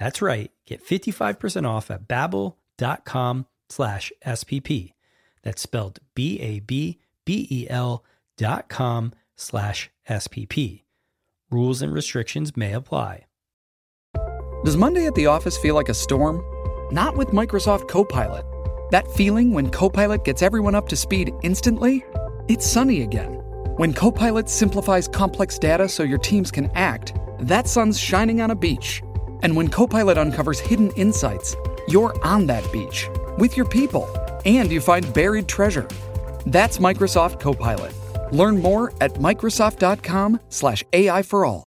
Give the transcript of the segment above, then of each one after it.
That's right. Get 55% off at babbel.com slash SPP. That's spelled B-A-B-B-E-L dot com slash SPP. Rules and restrictions may apply. Does Monday at the office feel like a storm? Not with Microsoft Copilot. That feeling when Copilot gets everyone up to speed instantly? It's sunny again. When Copilot simplifies complex data so your teams can act, that sun's shining on a beach. And when Copilot uncovers hidden insights, you're on that beach with your people and you find buried treasure. That's Microsoft Copilot. Learn more at Microsoft.com/slash AI for all.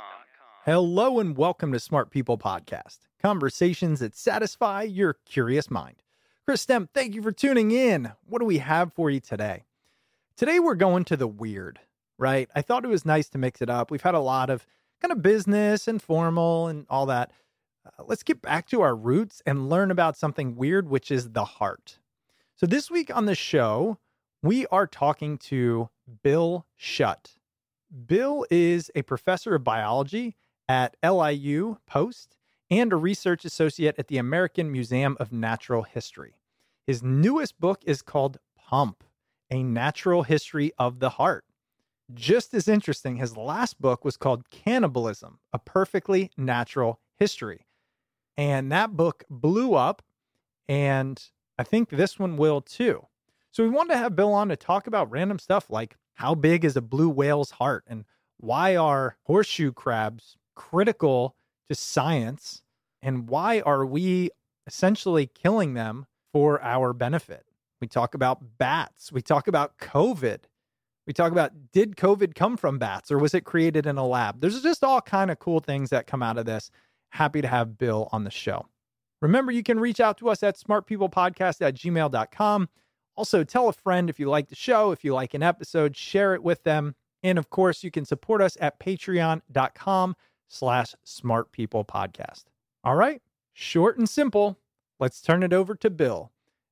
Hello and welcome to Smart People Podcast, conversations that satisfy your curious mind. Chris Stemp, thank you for tuning in. What do we have for you today? Today we're going to the weird, right? I thought it was nice to mix it up. We've had a lot of kind of business and formal and all that. Uh, let's get back to our roots and learn about something weird, which is the heart. So this week on the show, we are talking to Bill Schutt. Bill is a professor of biology at LIU Post and a research associate at the American Museum of Natural History. His newest book is called Pump A Natural History of the Heart. Just as interesting, his last book was called Cannibalism A Perfectly Natural History. And that book blew up, and I think this one will too. So we wanted to have Bill on to talk about random stuff like how big is a blue whale's heart and why are horseshoe crabs critical to science and why are we essentially killing them for our benefit? We talk about bats, we talk about COVID. We talk about did COVID come from bats or was it created in a lab? There's just all kind of cool things that come out of this. Happy to have Bill on the show. Remember, you can reach out to us at smartpeoplepodcast at. Also, tell a friend if you like the show, if you like an episode, share it with them. And of course, you can support us at patreon.com slash smart people podcast. All right, short and simple. Let's turn it over to Bill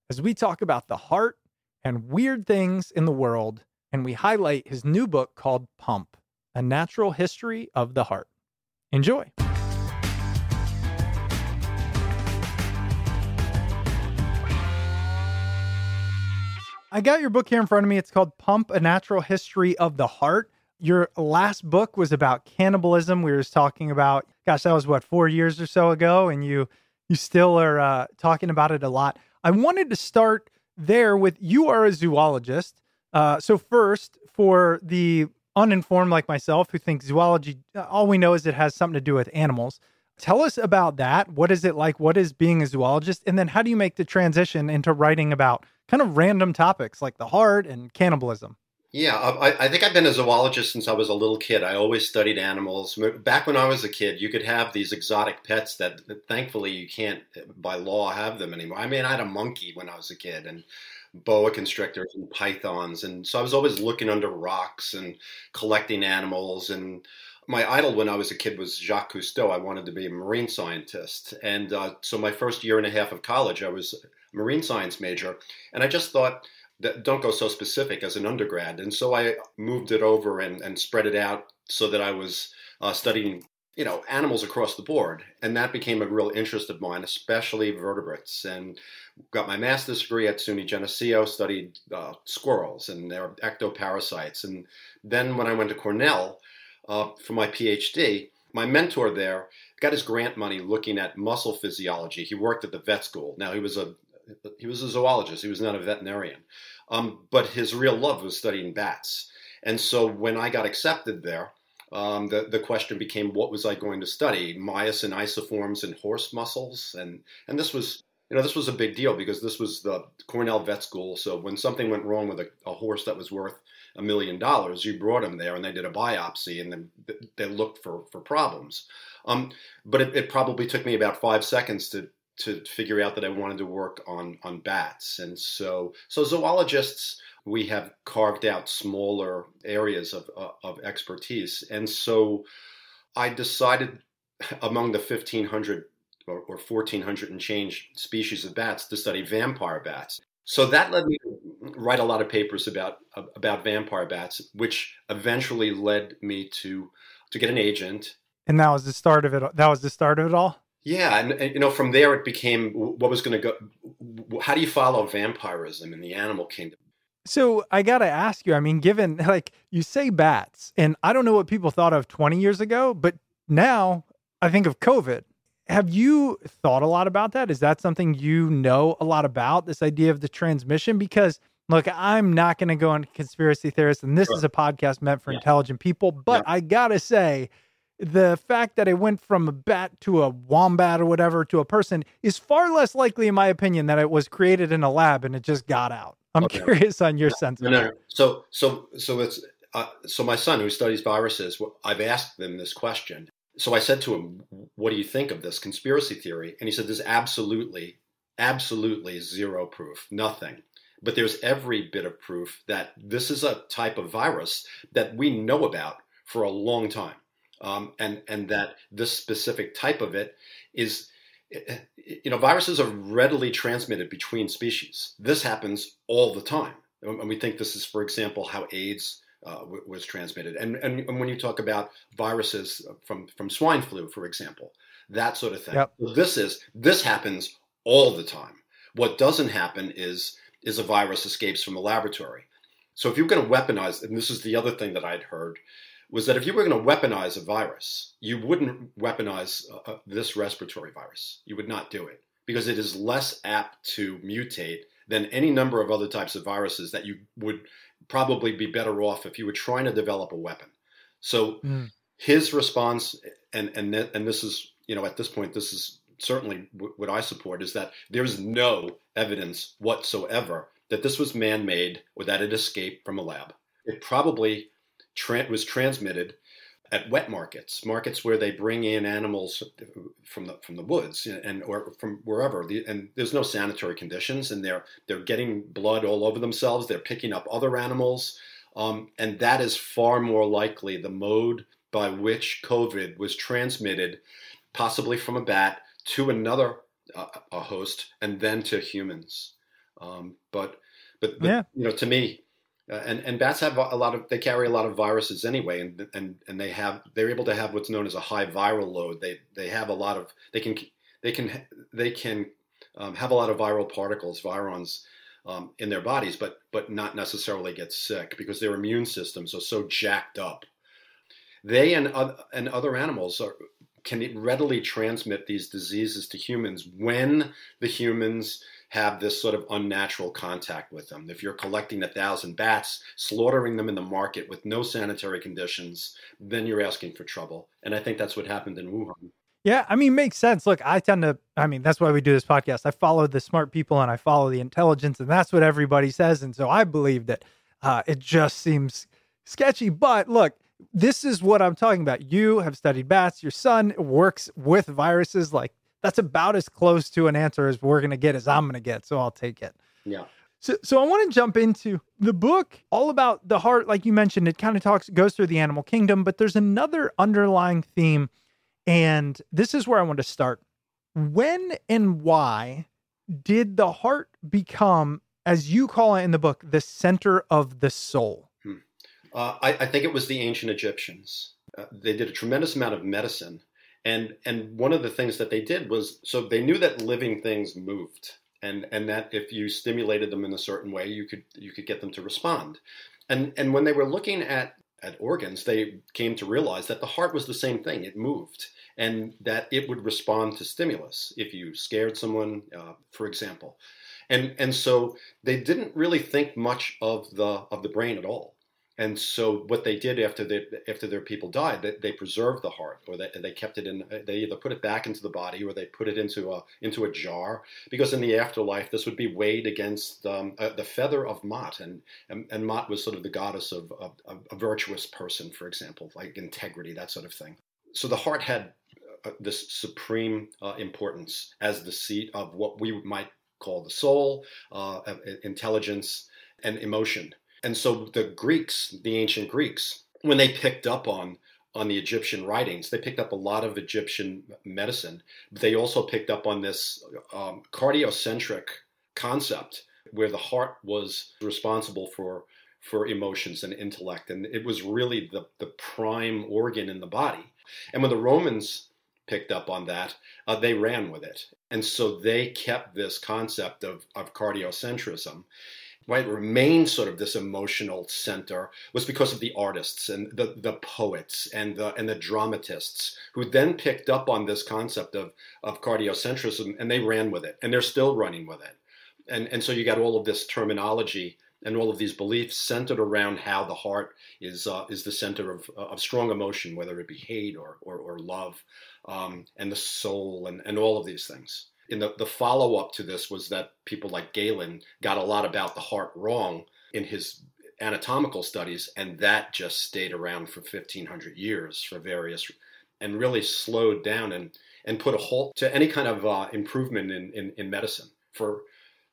as we talk about the heart and weird things in the world. And we highlight his new book called Pump A Natural History of the Heart. Enjoy. I got your book here in front of me. It's called Pump A Natural History of the Heart your last book was about cannibalism. We were talking about, gosh, that was what four years or so ago, and you you still are uh, talking about it a lot. I wanted to start there with you are a zoologist. Uh, so first, for the uninformed like myself who think zoology, all we know is it has something to do with animals. Tell us about that. What is it like? What is being a zoologist? And then how do you make the transition into writing about kind of random topics like the heart and cannibalism? Yeah, I, I, think I've been a zoologist since I was a little kid. I always studied animals. Back when I was a kid, you could have these exotic pets that, thankfully, you can't, by law, have them anymore. I mean, I had a monkey when I was a kid, and boa constrictors and pythons, and so I was always looking under rocks and collecting animals. And my idol when I was a kid was Jacques Cousteau. I wanted to be a marine scientist, and uh, so my first year and a half of college, I was a marine science major, and I just thought don't go so specific as an undergrad. And so I moved it over and, and spread it out so that I was uh, studying, you know, animals across the board. And that became a real interest of mine, especially vertebrates. And got my master's degree at SUNY Geneseo, studied uh, squirrels and their ectoparasites. And then when I went to Cornell uh, for my PhD, my mentor there got his grant money looking at muscle physiology. He worked at the vet school. Now he was a he was a zoologist. He was not a veterinarian, um, but his real love was studying bats. And so when I got accepted there, um, the the question became, what was I going to study? Myosin isoforms and horse muscles, and and this was you know this was a big deal because this was the Cornell Vet School. So when something went wrong with a, a horse that was worth a million dollars, you brought him there and they did a biopsy and then they looked for for problems. Um, but it, it probably took me about five seconds to to figure out that I wanted to work on on bats. And so so zoologists we have carved out smaller areas of uh, of expertise. And so I decided among the 1500 or, or 1400 and change species of bats to study vampire bats. So that led me to write a lot of papers about about vampire bats, which eventually led me to to get an agent. And that was the start of it. That was the start of it all. Yeah, and, and, you know, from there it became what was going to go. How do you follow vampirism in the animal kingdom? So I got to ask you. I mean, given like you say bats, and I don't know what people thought of 20 years ago, but now I think of COVID. Have you thought a lot about that? Is that something you know a lot about? This idea of the transmission? Because look, I'm not going to go on conspiracy theorists, and this sure. is a podcast meant for yeah. intelligent people. But yeah. I gotta say the fact that it went from a bat to a wombat or whatever to a person is far less likely, in my opinion, that it was created in a lab and it just got out. I'm okay. curious on your sense. No, no. So, so, so it's uh, so my son who studies viruses. I've asked them this question. So I said to him, "What do you think of this conspiracy theory?" And he said, "There's absolutely, absolutely zero proof, nothing." But there's every bit of proof that this is a type of virus that we know about for a long time um, and and that this specific type of it is you know viruses are readily transmitted between species. This happens all the time. And we think this is for example how aids uh, was transmitted. And, and, when you talk about viruses from from swine flu for example that sort of thing. Yep. this is this happens all the time. What doesn't happen is is a virus escapes from a laboratory. So if you're going to weaponize and this is the other thing that i'd heard was that if you were going to weaponize a virus, you wouldn't weaponize uh, uh, this respiratory virus. You would not do it because it is less apt to mutate than any number of other types of viruses that you would probably be better off if you were trying to develop a weapon. So mm. his response, and and and this is you know at this point this is certainly what I support is that there's no evidence whatsoever that this was man-made or that it escaped from a lab. It probably tra- was transmitted at wet markets, markets where they bring in animals from the from the woods and or from wherever. The, and there's no sanitary conditions, and they're they're getting blood all over themselves. They're picking up other animals, um, and that is far more likely the mode by which COVID was transmitted, possibly from a bat to another uh, a host, and then to humans. Um, but but, but yeah. you know, to me, uh, and and bats have a lot of they carry a lot of viruses anyway, and and and they have they're able to have what's known as a high viral load. They they have a lot of they can they can they can um, have a lot of viral particles, virions. Um, in their bodies, but but not necessarily get sick because their immune systems are so jacked up. They and uh, and other animals are, can readily transmit these diseases to humans when the humans have this sort of unnatural contact with them. If you're collecting a thousand bats, slaughtering them in the market with no sanitary conditions, then you're asking for trouble. And I think that's what happened in Wuhan. Yeah, I mean, makes sense. Look, I tend to, I mean, that's why we do this podcast. I follow the smart people and I follow the intelligence, and that's what everybody says. And so I believe that uh, it just seems sketchy. But look, this is what I'm talking about. You have studied bats. Your son works with viruses. Like that's about as close to an answer as we're going to get as I'm going to get. So I'll take it. Yeah. So, so I want to jump into the book, all about the heart. Like you mentioned, it kind of talks, goes through the animal kingdom, but there's another underlying theme. And this is where I want to start. When and why did the heart become, as you call it in the book, the center of the soul? Hmm. Uh, I, I, think it was the ancient Egyptians. Uh, they did a tremendous amount of medicine. And, and one of the things that they did was so they knew that living things moved and and that if you stimulated them in a certain way, you could you could get them to respond. And and when they were looking at at organs, they came to realize that the heart was the same thing; it moved, and that it would respond to stimulus if you scared someone, uh, for example. And and so they didn't really think much of the of the brain at all. And so what they did after they, after their people died, they, they preserved the heart, or they, they kept it in. They either put it back into the body, or they put it into a into a jar, because in the afterlife this would be weighed against um, uh, the feather of Maat, and, and and Maat was sort of the goddess of, of, of, a virtuous person, for example, like integrity, that sort of thing. So the heart had uh, this supreme uh, importance as the seat of what we might call the soul, uh, intelligence, and emotion. And so the Greeks, the ancient Greeks, when they picked up on on the Egyptian writings, they picked up a lot of Egyptian medicine. They also picked up on this um, cardiocentric concept where the heart was responsible for for emotions and intellect, and it was really the the prime organ in the body. And when the Romans picked up on that, uh, they ran with it, and so they kept this concept of of cardiocentrism it remained sort of this emotional center was because of the artists and the, the poets and the and the dramatists who then picked up on this concept of of cardiocentrism and they ran with it and they're still running with it. And and so you got all of this terminology and all of these beliefs centered around how the heart is uh, is the center of, of strong emotion, whether it be hate or or, or love, um, and the soul, and, and all of these things in the, the follow up to this was that people like Galen got a lot about the heart wrong in his anatomical studies, and that just stayed around for 1500 years for various and really slowed down and, and put a halt to any kind of uh, improvement in, in, in medicine for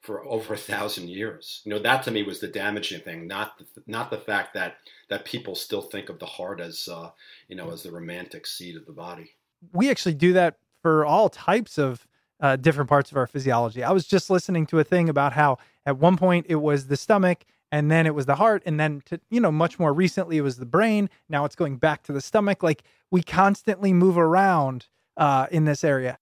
for over a thousand years. You know, that to me was the damaging thing, not the, not the fact that that people still think of the heart as uh, you know as the romantic seat of the body. We actually do that for all types of uh, different parts of our physiology. I was just listening to a thing about how at one point it was the stomach and then it was the heart and then to you know much more recently it was the brain. Now it's going back to the stomach. Like we constantly move around uh, in this area.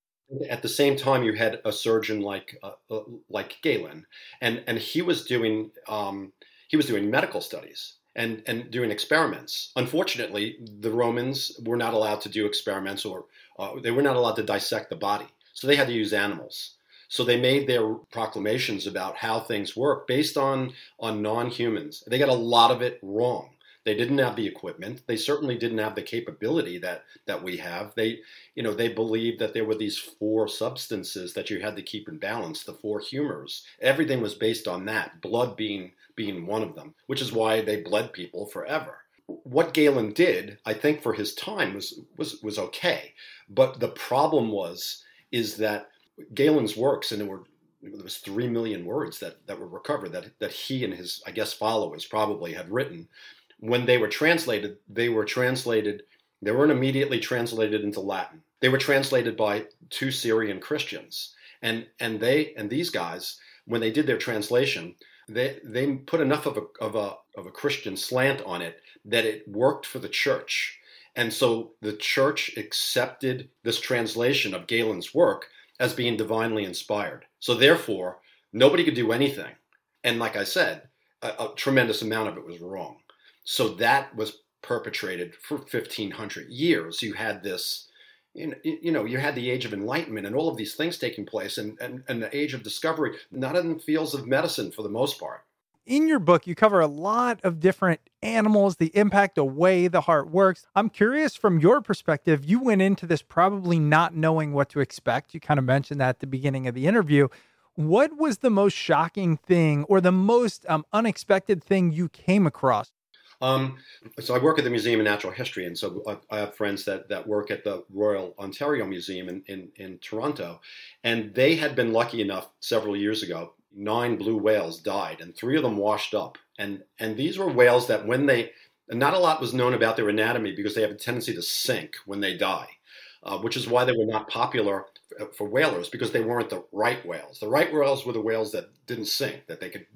At the same time you had a surgeon like uh, uh, like Galen and and he was doing um, he was doing medical studies and and doing experiments. Unfortunately the Romans were not allowed to do experiments or uh, they were not allowed to dissect the body so they had to use animals. So they made their proclamations about how things work based on on non-humans. They got a lot of it wrong. They didn't have the equipment. They certainly didn't have the capability that that we have. They, you know, they believed that there were these four substances that you had to keep in balance, the four humors. Everything was based on that, blood being being one of them, which is why they bled people forever. What Galen did, I think for his time was was was okay. But the problem was is that Galen's works, and there were there was three million words that, that were recovered that that he and his I guess followers probably had written. When they were translated, they were translated. They weren't immediately translated into Latin. They were translated by two Syrian Christians, and and they and these guys when they did their translation, they they put enough of a of a of a Christian slant on it that it worked for the church and so the church accepted this translation of Galen's work as being divinely inspired. So therefore, nobody could do anything. And like I said, a, a tremendous amount of it was wrong. So that was perpetrated for 1500 years. You had this, you know, you had the age of enlightenment and all of these things taking place and, and, and the age of discovery, not in the fields of medicine for the most part in your book, you cover a lot of different animals, the impact, the way the heart works. I'm curious from your perspective, you went into this probably not knowing what to expect. You kind of mentioned that at the beginning of the interview. What was the most shocking thing or the most um, unexpected thing you came across? Um, so I work at the Museum of Natural History, and so I, have friends that, that work at the Royal Ontario Museum in, in, in Toronto, and they had been lucky enough several years ago. Nine blue whales died, and three of them washed up. And and these were whales that when they not a lot was known about their anatomy because they have a tendency to sink when they die, uh, which is why they were not popular for whalers because they weren't the right whales. The right whales were the whales that didn't sink, that they could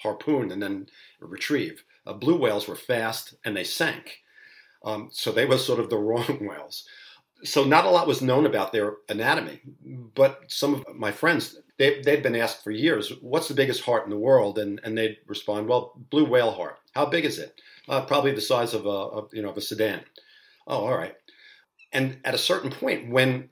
harpoon and then retrieve. Uh, blue whales were fast and they sank. Um, so they were sort of the wrong whales. So not a lot was known about their anatomy, but some of my friends they, they'd been asked for years, "What's the biggest heart in the world?" and and they'd respond, "Well, blue whale heart. How big is it? Uh, probably the size of a, a you know of a sedan." Oh, all right. And at a certain point, when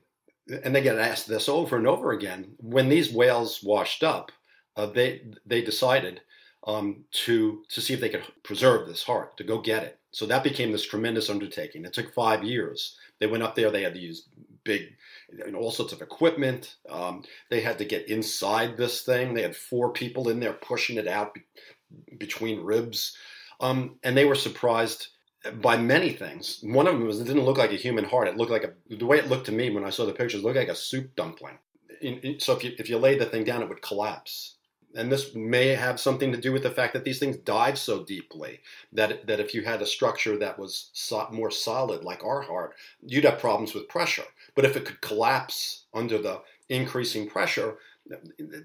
and they get asked this over and over again. When these whales washed up, uh, they they decided um, to to see if they could preserve this heart, to go get it. So that became this tremendous undertaking. It took five years. They went up there. They had to use big, know, all sorts of equipment. Um, they had to get inside this thing. They had four people in there pushing it out be- between ribs, um, and they were surprised by many things. One of them was it didn't look like a human heart. It looked like a the way it looked to me when I saw the pictures looked like a soup dumpling. In, in, so if you if you laid the thing down, it would collapse. And this may have something to do with the fact that these things dive so deeply that that if you had a structure that was so, more solid, like our heart, you'd have problems with pressure. But if it could collapse under the increasing pressure,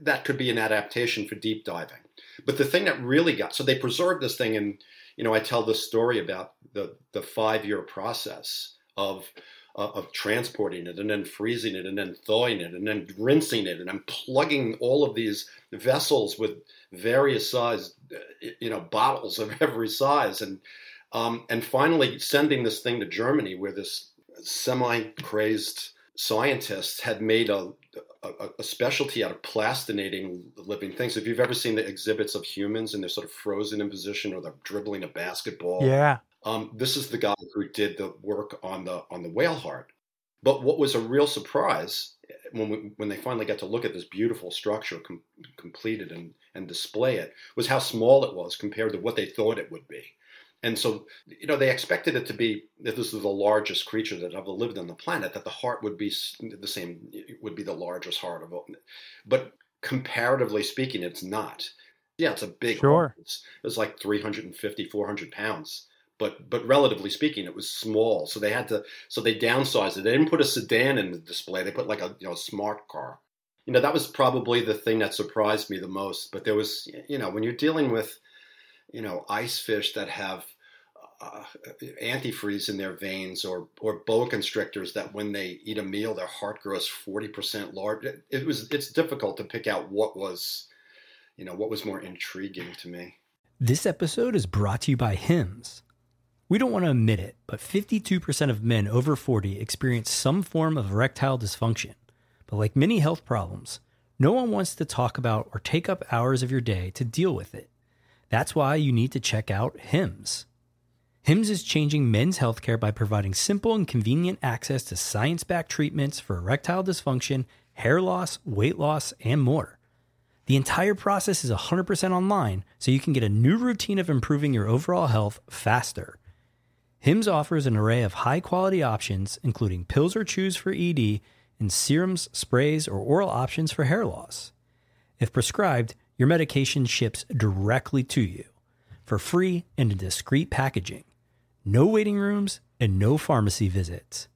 that could be an adaptation for deep diving. But the thing that really got so they preserved this thing and you know, I tell this story about the the five year process of uh, of transporting it and then freezing it and then thawing it and then rinsing it and then plugging all of these vessels with various size, you know, bottles of every size and um, and finally sending this thing to Germany where this semi crazed scientists had made a, a, a, specialty out of plastinating living things. If you've ever seen the exhibits of humans and they're sort of frozen in position or they're dribbling a basketball, yeah, um, this is the guy who did the work on the on the whale heart. But what was a real surprise when we, when they finally got to look at this beautiful structure com- completed and and display it was how small it was compared to what they thought it would be. And so, you know, they expected it to be that this is the largest creature that ever lived on the planet, that the heart would be the same, would be the largest heart of all. But comparatively speaking, it's not. Yeah, it's a big sure. It's, it's like 350, 400 pounds. But but relatively speaking, it was small. So they had to so they downsized it. They didn't put a sedan in the display. They put like a you know smart car. You know that was probably the thing that surprised me the most. But there was you know when you're dealing with you know, ice fish that have uh, antifreeze in their veins or or boa constrictors that when they eat a meal their heart grows 40% larger it, it, was it's difficult to pick out what was you know what was more intriguing to me. This episode is brought to you by hims. We don't want to admit it but 52% of men over 40 experience some form of erectile dysfunction. But like many health problems no one wants to talk about or take up hours of your day to deal with it that's why you need to check out HIMS. HIMS is changing men's healthcare by providing simple and convenient access to science backed treatments for erectile dysfunction, hair loss, weight loss, and more. The entire process is 100% online, so you can get a new routine of improving your overall health faster. HIMS offers an array of high quality options, including pills or chews for ED, and serums, sprays, or oral options for hair loss. If prescribed, your medication ships directly to you for free and in discreet packaging. No waiting rooms and no pharmacy visits.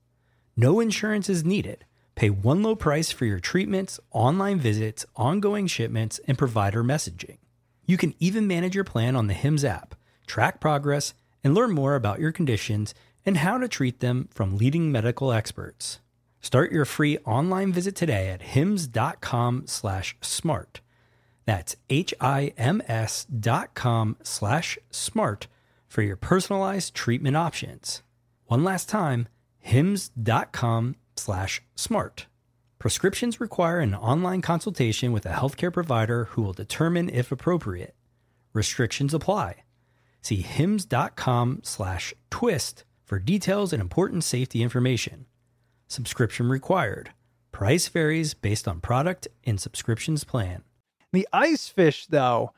No insurance is needed. Pay one low price for your treatments, online visits, ongoing shipments, and provider messaging. You can even manage your plan on the HIMS app, track progress, and learn more about your conditions and how to treat them from leading medical experts. Start your free online visit today at hims.com/smart. That's H-I-M-S dot com slash smart for your personalized treatment options. One last time, hims.com slash smart. Prescriptions require an online consultation with a healthcare provider who will determine if appropriate. Restrictions apply. See hims.com slash twist for details and important safety information. Subscription required. Price varies based on product and subscriptions plan. The ice fish, though,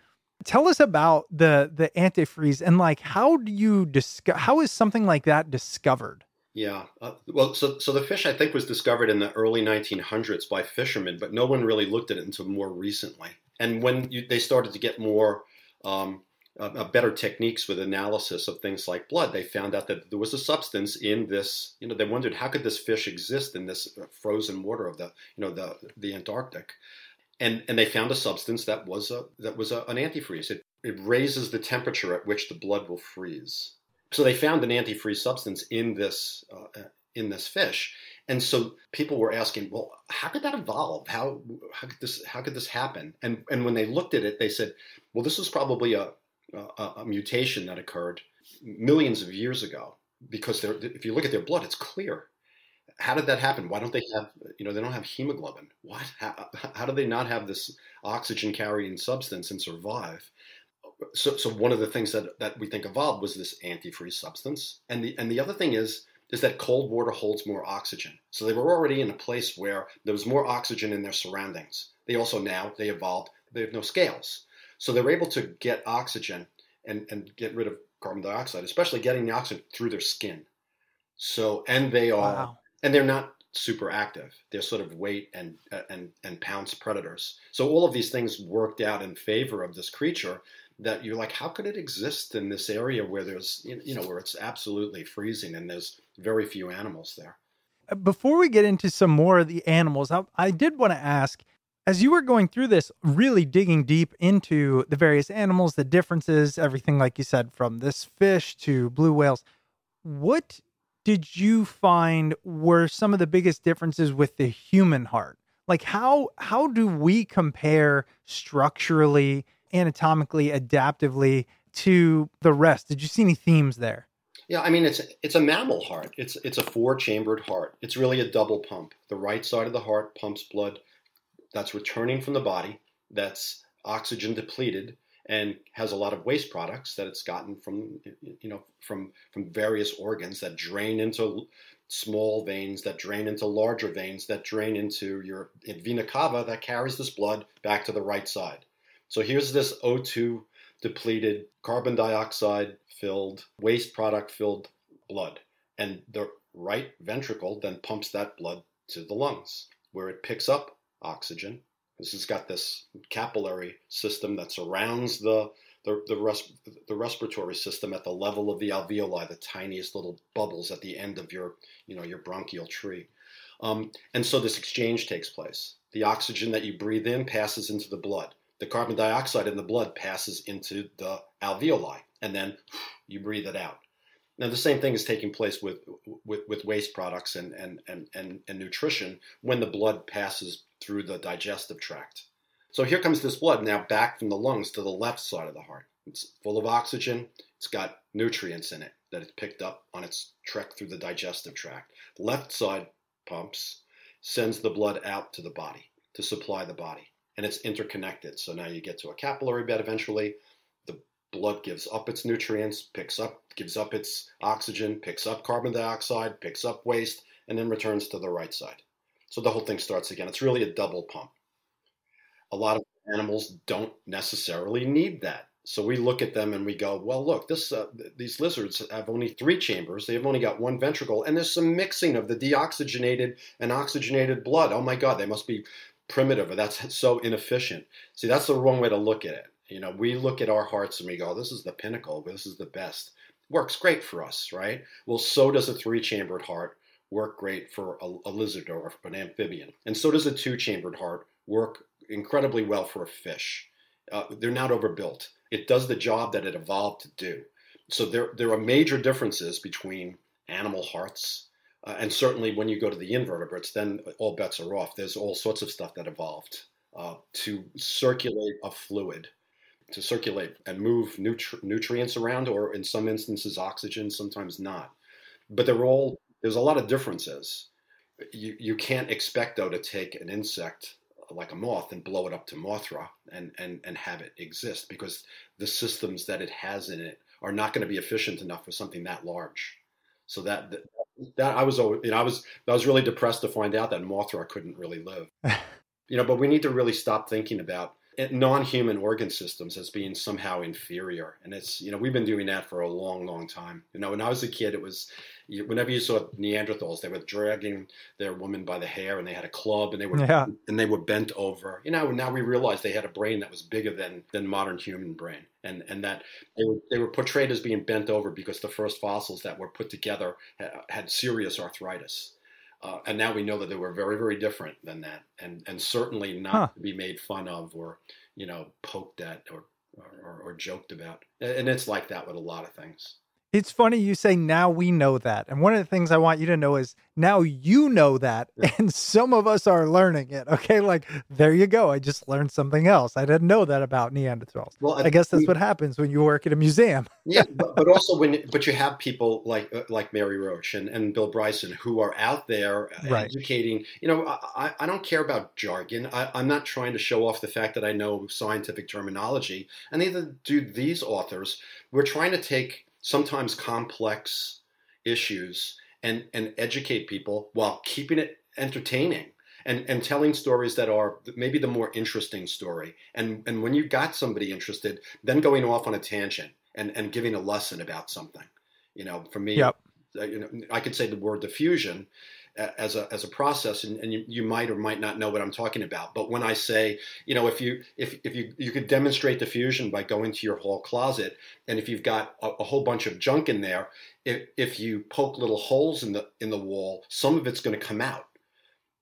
tell us about the the antifreeze and like how do you discover? How is something like that discovered? Yeah. Uh, well, so so the fish I think was discovered in the early 1900s by fishermen, but no one really looked at it until more recently. And when you, they started to get more um, uh, uh, better techniques with analysis of things like blood, they found out that there was a substance in this. You know, they wondered how could this fish exist in this uh, frozen water of the you know the the Antarctic, and and they found a substance that was a that was a, an antifreeze. It it raises the temperature at which the blood will freeze. So they found an antifreeze substance in this uh, in this fish, and so people were asking, well, how could that evolve? How how could this how could this happen? And and when they looked at it, they said, well, this was probably a a, a mutation that occurred millions of years ago because if you look at their blood, it's clear. How did that happen? Why don't they have, you know, they don't have hemoglobin? What? How, how do they not have this oxygen carrying substance and survive? So, so one of the things that, that we think evolved was this antifreeze substance. And the, and the other thing is, is that cold water holds more oxygen. So they were already in a place where there was more oxygen in their surroundings. They also now, they evolved, they have no scales. So they're able to get oxygen and, and get rid of carbon dioxide, especially getting the oxygen through their skin. So, and they are, wow. And they're not super active. They're sort of weight and, uh, and, and pounce predators. So all of these things worked out in favor of this creature that you're like, how could it exist in this area where there's, you know, where it's absolutely freezing and there's very few animals there? Uh, before we get into some more of the animals, I, I did want to ask as you were going through this, really digging deep into the various animals, the differences, everything like you said, from this fish to blue whales, what did you find were some of the biggest differences with the human heart? Like how how do we compare structurally, anatomically, adaptively to the rest? Did you see any themes there? Yeah, I mean it's it's a mammal heart. It's it's a four chambered heart. It's really a double pump. The right side of the heart pumps blood that's returning from the body, that's oxygen depleted, and has a lot of waste products that it's gotten from you know from from various organs that drain into small veins that drain into larger veins that drain into your vena cava that carries this blood back to the right side. So here's this O2 depleted carbon dioxide filled waste product filled blood and the right ventricle then pumps that blood to the lungs where it picks up oxygen. This has got this capillary system that surrounds the the, the, res, the respiratory system at the level of the alveoli, the tiniest little bubbles at the end of your, you know, your bronchial tree. Um, and so this exchange takes place. The oxygen that you breathe in passes into the blood. The carbon dioxide in the blood passes into the alveoli, and then you breathe it out. Now, the same thing is taking place with, with, with waste products and, and, and, and, and nutrition when the blood passes through the digestive tract. So here comes this blood now back from the lungs to the left side of the heart. It's full of oxygen, it's got nutrients in it that it's picked up on its trek through the digestive tract. Left side pumps, sends the blood out to the body to supply the body. And it's interconnected. So now you get to a capillary bed eventually The blood gives up its nutrients, picks up, gives up its oxygen, picks up carbon dioxide, picks up waste, and then returns to the right side. So the whole thing starts again. It's really a double pump. A lot of animals don't necessarily need that. So we look at them and we go, well, look, this uh, these lizards have only three chambers. They've only got one ventricle, and there's some mixing of the deoxygenated and oxygenated blood. Oh my God, they must be primitive, or that's so inefficient. See, that's the wrong way to look at it. You know, we look at our hearts and we go, this is the pinnacle, this is the best. Works great for us, right? Well, so does a three chambered heart work great for a, a lizard or an amphibian. And so does a two chambered heart work incredibly well for a fish. Uh, they're not overbuilt. It does the job that it evolved to do. So there, there are major differences between animal hearts. Uh, and certainly when you go to the invertebrates, then all bets are off. There's all sorts of stuff that evolved uh, to circulate a fluid to circulate and move nutri- nutrients around, or in some instances, oxygen, sometimes not. But they're all, there's a lot of differences. You, you can't expect, though, to take an insect like a moth and blow it up to Mothra and, and, and have it exist because the systems that it has in it are not going to be efficient enough for something that large. So that, that that I was, you know, I was, I was really depressed to find out that Mothra couldn't really live. you know, but we need to really stop thinking about non-human organ systems as being somehow inferior, and it's, you know, we've been doing that for a long, long time. You know, when I was a kid, it was whenever you saw Neanderthals, they were dragging their woman by the hair, and they had a club, and they were yeah. and they were bent over. You know, now we realize they had a brain that was bigger than than modern human brain, and and that they were they were portrayed as being bent over because the first fossils that were put together had, had serious arthritis. Uh, and now we know that they were very, very different than that, and and certainly not huh. to be made fun of or you know poked at or, or or joked about. And it's like that with a lot of things. It's funny you say now we know that. And one of the things I want you to know is now you know that. Yeah. And some of us are learning it. Okay. Like, there you go. I just learned something else. I didn't know that about Neanderthals. Well, I, I guess that's we, what happens when you work at a museum. yeah. But, but, also when, but you have people like, uh, like Mary Roach and, and Bill Bryson who are out there right. educating. You know, I, I don't care about jargon. I, I'm not trying to show off the fact that I know scientific terminology. And neither do these authors. We're trying to take sometimes complex issues and, and educate people while keeping it entertaining and, and telling stories that are maybe the more interesting story. And, and when you've got somebody interested, then going off on a tangent and, and giving a lesson about something. You know, for me, yep. Uh, you know, I could say the word diffusion as a as a process and, and you, you might or might not know what I'm talking about. But when I say you know if you if, if you you could demonstrate diffusion by going to your hall closet and if you've got a, a whole bunch of junk in there if, if you poke little holes in the in the wall some of it's going to come out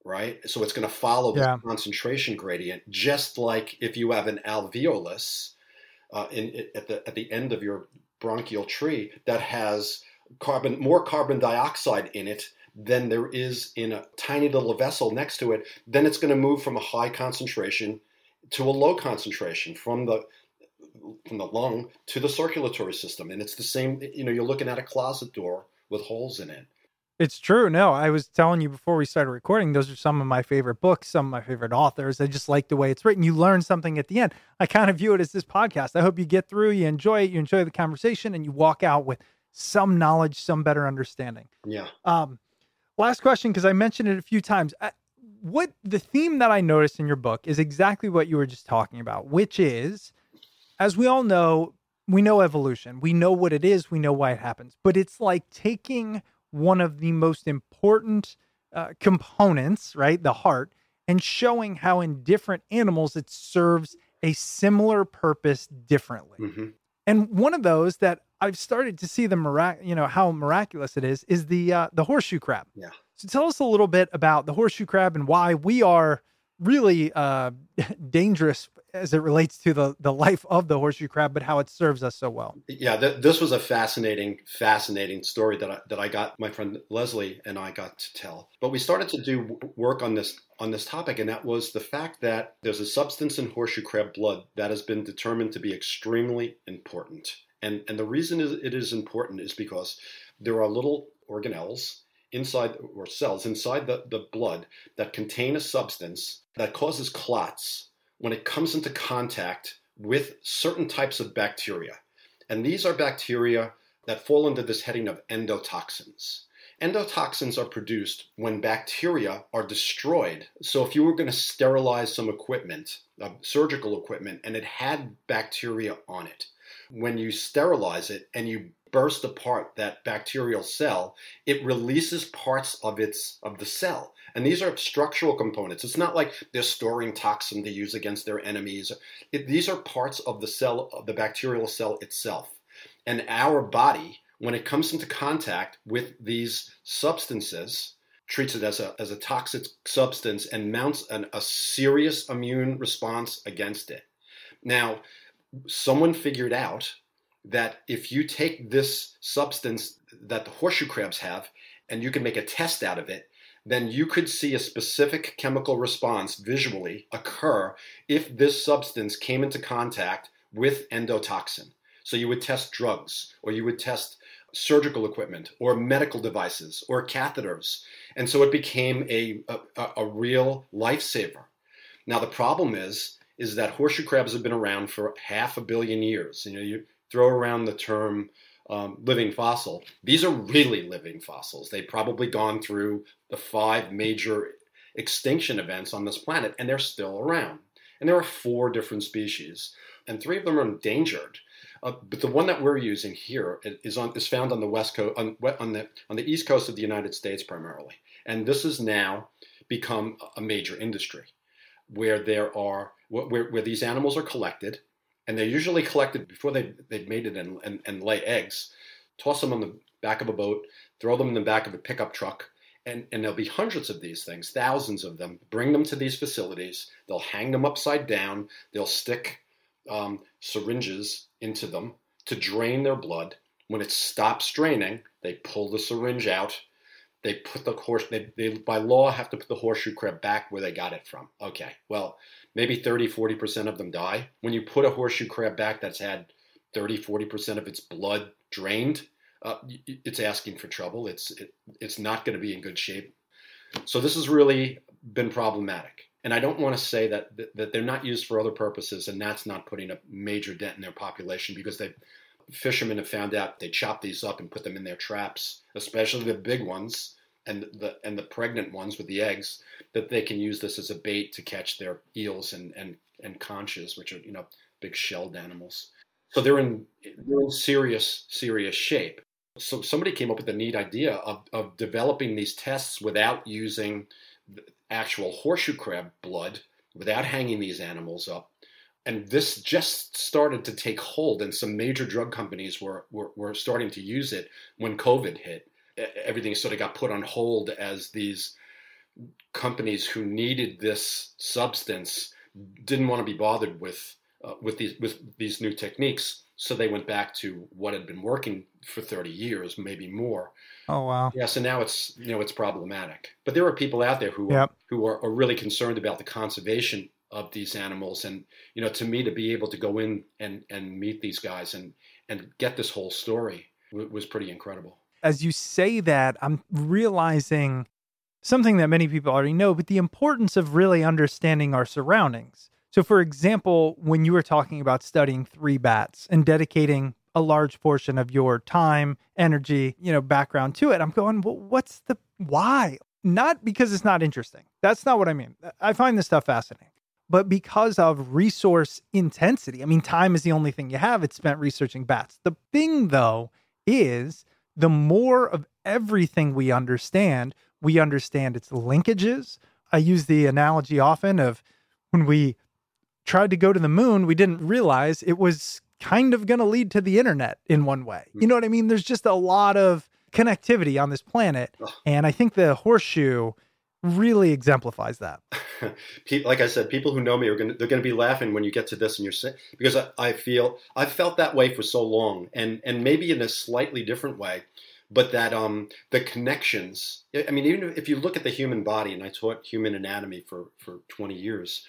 right? So it's going to follow the concentration gradient just like if you have an alveolus uh, in at the at the end of your bronchial tree that has carbon more carbon dioxide in it than there is in a tiny little vessel next to it, then it's going to move from a high concentration to a low concentration from the from the lung to the circulatory system. And it's the same, you know, you're looking at a closet door with holes in it. It's true. No, I was telling you before we started recording, those are some of my favorite books, some of my favorite authors. I just like the way it's written. You learn something at the end. I kind of view it as this podcast. I hope you get through, you enjoy it, you enjoy the conversation, and you walk out with some knowledge, some better understanding. Yeah. Um, last question because I mentioned it a few times. I, what the theme that I noticed in your book is exactly what you were just talking about, which is, as we all know, we know evolution. We know what it is. We know why it happens. But it's like taking one of the most important uh, components, right, the heart, and showing how in different animals it serves a similar purpose differently. Mm-hmm. And one of those that I've started to see the mirac- you know how miraculous it is is the uh, the horseshoe crab. Yeah. So tell us a little bit about the horseshoe crab and why we are really uh, dangerous as it relates to the the life of the horseshoe crab, but how it serves us so well. Yeah, th- this was a fascinating, fascinating story that I, that I got my friend Leslie and I got to tell. But we started to do work on this on this topic, and that was the fact that there's a substance in horseshoe crab blood that has been determined to be extremely important. And, and the reason it is important is because there are little organelles inside or cells inside the, the blood that contain a substance that causes clots when it comes into contact with certain types of bacteria. And these are bacteria that fall under this heading of endotoxins. Endotoxins are produced when bacteria are destroyed. So, if you were going to sterilize some equipment, uh, surgical equipment, and it had bacteria on it, when you sterilize it and you burst apart that bacterial cell, it releases parts of its of the cell. And these are structural components. It's not like they're storing toxin to use against their enemies. It, these are parts of the cell of the bacterial cell itself. And our body, when it comes into contact with these substances, treats it as a, as a toxic substance and mounts an, a serious immune response against it. Now, someone figured out that if you take this substance that the horseshoe crabs have and you can make a test out of it, then you could see a specific chemical response visually occur if this substance came into contact with endotoxin. So you would test drugs or you would test surgical equipment or medical devices or catheters. And so it became a, a, a real lifesaver. Now, the problem is is that horseshoe crabs have been around for half a billion years. You know, you throw around the term um, living fossil. These are really living fossils. They've probably gone through the five major extinction events on this planet, and they're still around. And there are four different species, and three of them are endangered. Uh, but the one that we're using here is on is found on the west coast on, on the on the east coast of the United States primarily, and this has now become a major industry where there are where, where these animals are collected, and they're usually collected before they they've mated and, and, and lay eggs. Toss them on the back of a boat, throw them in the back of a pickup truck, and, and there'll be hundreds of these things, thousands of them. Bring them to these facilities. They'll hang them upside down. They'll stick um, syringes into them to drain their blood. When it stops draining, they pull the syringe out. They put the horse. They, they by law have to put the horseshoe crab back where they got it from. Okay, well maybe 30, 40 percent of them die. When you put a horseshoe crab back that's had 30, 40 percent of its blood drained, uh, it's asking for trouble. It's it, it's not going to be in good shape. So this has really been problematic. And I don't want to say that that they're not used for other purposes, and that's not putting a major dent in their population because they fishermen have found out they chop these up and put them in their traps, especially the big ones and the and the pregnant ones with the eggs, that they can use this as a bait to catch their eels and and and conches, which are you know big shelled animals. So they're in they're in serious serious shape. So somebody came up with a neat idea of of developing these tests without using actual horseshoe crab blood without hanging these animals up. And this just started to take hold, and some major drug companies were, were, were starting to use it when COVID hit. Everything sort of got put on hold as these companies who needed this substance didn't want to be bothered with uh, with these with these new techniques so they went back to what had been working for 30 years maybe more Oh wow. Yeah, so now it's you know it's problematic. But there are people out there who yep. are, who are, are, really concerned about the conservation of these animals, and you know, to me, to be able to go in and and meet these guys and and get this whole story w- was pretty incredible. As you say that, I'm realizing something that many people already know, but the importance of really understanding our surroundings. So, for example, when you were talking about studying three bats and dedicating a large portion of your time, energy, you know, background to it. I'm going, well, what's the why? Not because it's not interesting. That's not what I mean. I find this stuff fascinating, but because of resource intensity. I mean, time is the only thing you have. It's spent researching bats. The thing, though, is the more of everything we understand, we understand its linkages. I use the analogy often of when we tried to go to the moon, we didn't realize it was kind of going to lead to the internet in one way. You know what I mean? There's just a lot of connectivity on this planet. And I think the horseshoe really exemplifies that. like I said, people who know me are going to, they're going to be laughing when you get to this and you're saying, because I, I feel I've felt that way for so long and, and maybe in a slightly different way, but that, um, the connections, I mean, even if you look at the human body and I taught human anatomy for, for 20 years,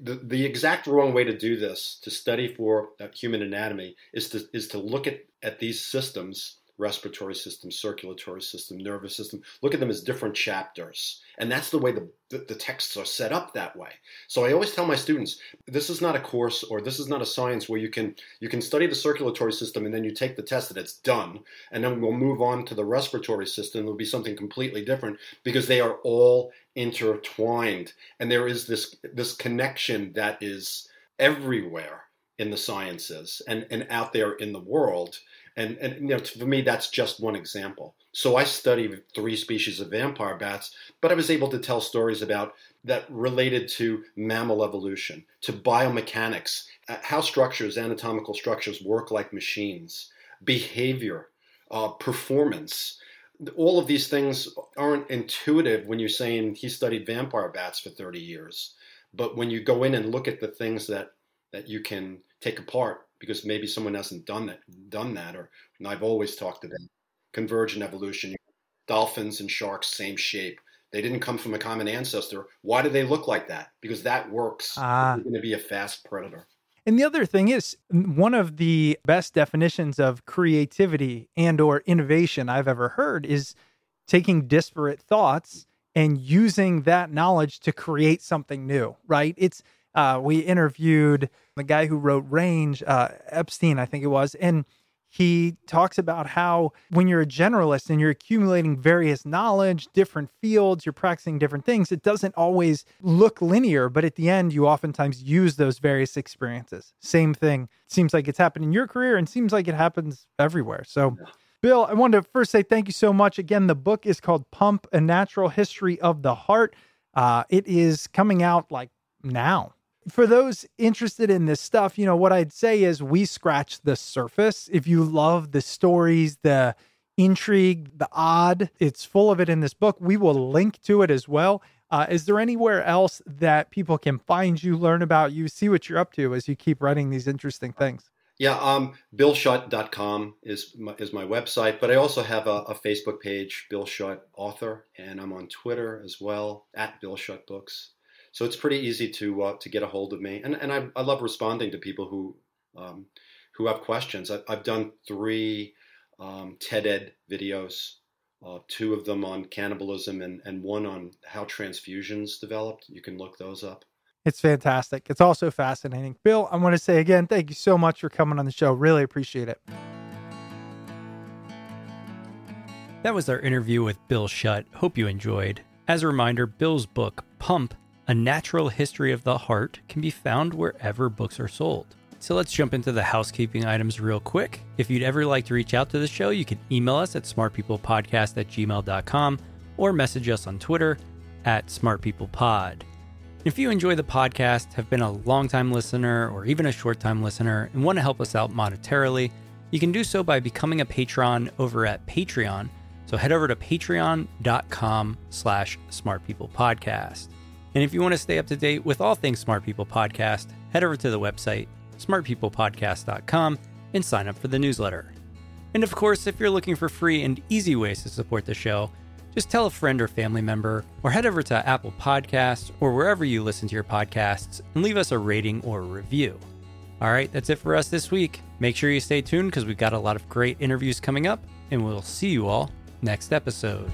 the, the exact wrong way to do this, to study for uh, human anatomy, is to is to look at, at these systems respiratory system, circulatory system, nervous system. Look at them as different chapters. And that's the way the, the, the, texts are set up that way. So I always tell my students, this is not a course or this is not a science where you can you can study the circulatory system and then you take the test and it's done. And then we'll move on to the respiratory system. It'll be something completely different because they are all intertwined. And there is this this connection that is everywhere in the sciences and, and out there in the world and, and you know, for me, that's just one example. So I studied three species of vampire bats, but I was able to tell stories about that related to mammal evolution, to biomechanics, uh, how structures, anatomical structures work like machines, behavior, uh, performance. All of these things aren't intuitive when you're saying he studied vampire bats for 30 years. But when you go in and look at the things that, that you can take apart because maybe someone hasn't done that done that or I've always talked about convergent evolution dolphins and sharks same shape. They didn't come from a common ancestor. Why do they look like that? Because that works. Ah. you're going to be a fast predator. And the other thing is one of the best definitions of creativity and or innovation I've ever heard is taking disparate thoughts and using that knowledge to create something new, right? It's uh, we interviewed the guy who wrote Range, uh, Epstein, I think it was, and He talks about how when you're a generalist and you're accumulating various knowledge, different fields, you're practicing different things, it doesn't always look linear, but at the end, you oftentimes use those various experiences. Same thing. Seems like it's happened in your career and seems like it happens everywhere. So, Bill, I wanted to first say thank you so much. Again, the book is called Pump A Natural History of the Heart. Uh, it is coming out like now for those interested in this stuff, you know, what I'd say is we scratch the surface. If you love the stories, the intrigue, the odd, it's full of it in this book. We will link to it as well. Uh, is there anywhere else that people can find you, learn about you, see what you're up to as you keep writing these interesting things? Yeah, um, BillSchutt.com is my, is my website, but I also have a, a, Facebook page, Bill Schutt Author, and I'm on Twitter as well at Bill Schutt Books so it's pretty easy to uh, to get a hold of me, and and I, I love responding to people who um, who have questions. I, have done three um, TED Ed videos, uh, two of them on cannibalism, and and one on how transfusions developed. You can look those up. It's fantastic. It's also fascinating. Bill, I want to say again, thank you so much for coming on the show. Really appreciate it. That was our interview with Bill Schutt. Hope you enjoyed. As a reminder, Bill's book, Pump a Natural History of the Heart can be found wherever books are sold. So let's jump into the housekeeping items real quick. If you'd ever like to reach out to the show, you can email us at smartpeoplepodcast at gmail.com or message us on Twitter at smartpeoplepod. If you enjoy the podcast, have been a long-time listener or even a short-time listener and want to help us out monetarily, you can do so by becoming a patron over at Patreon. So head over to patreon.com slash smartpeoplepodcast. And if you want to stay up to date with all things Smart People Podcast, head over to the website, smartpeoplepodcast.com, and sign up for the newsletter. And of course, if you're looking for free and easy ways to support the show, just tell a friend or family member, or head over to Apple Podcasts or wherever you listen to your podcasts and leave us a rating or a review. All right, that's it for us this week. Make sure you stay tuned because we've got a lot of great interviews coming up, and we'll see you all next episode.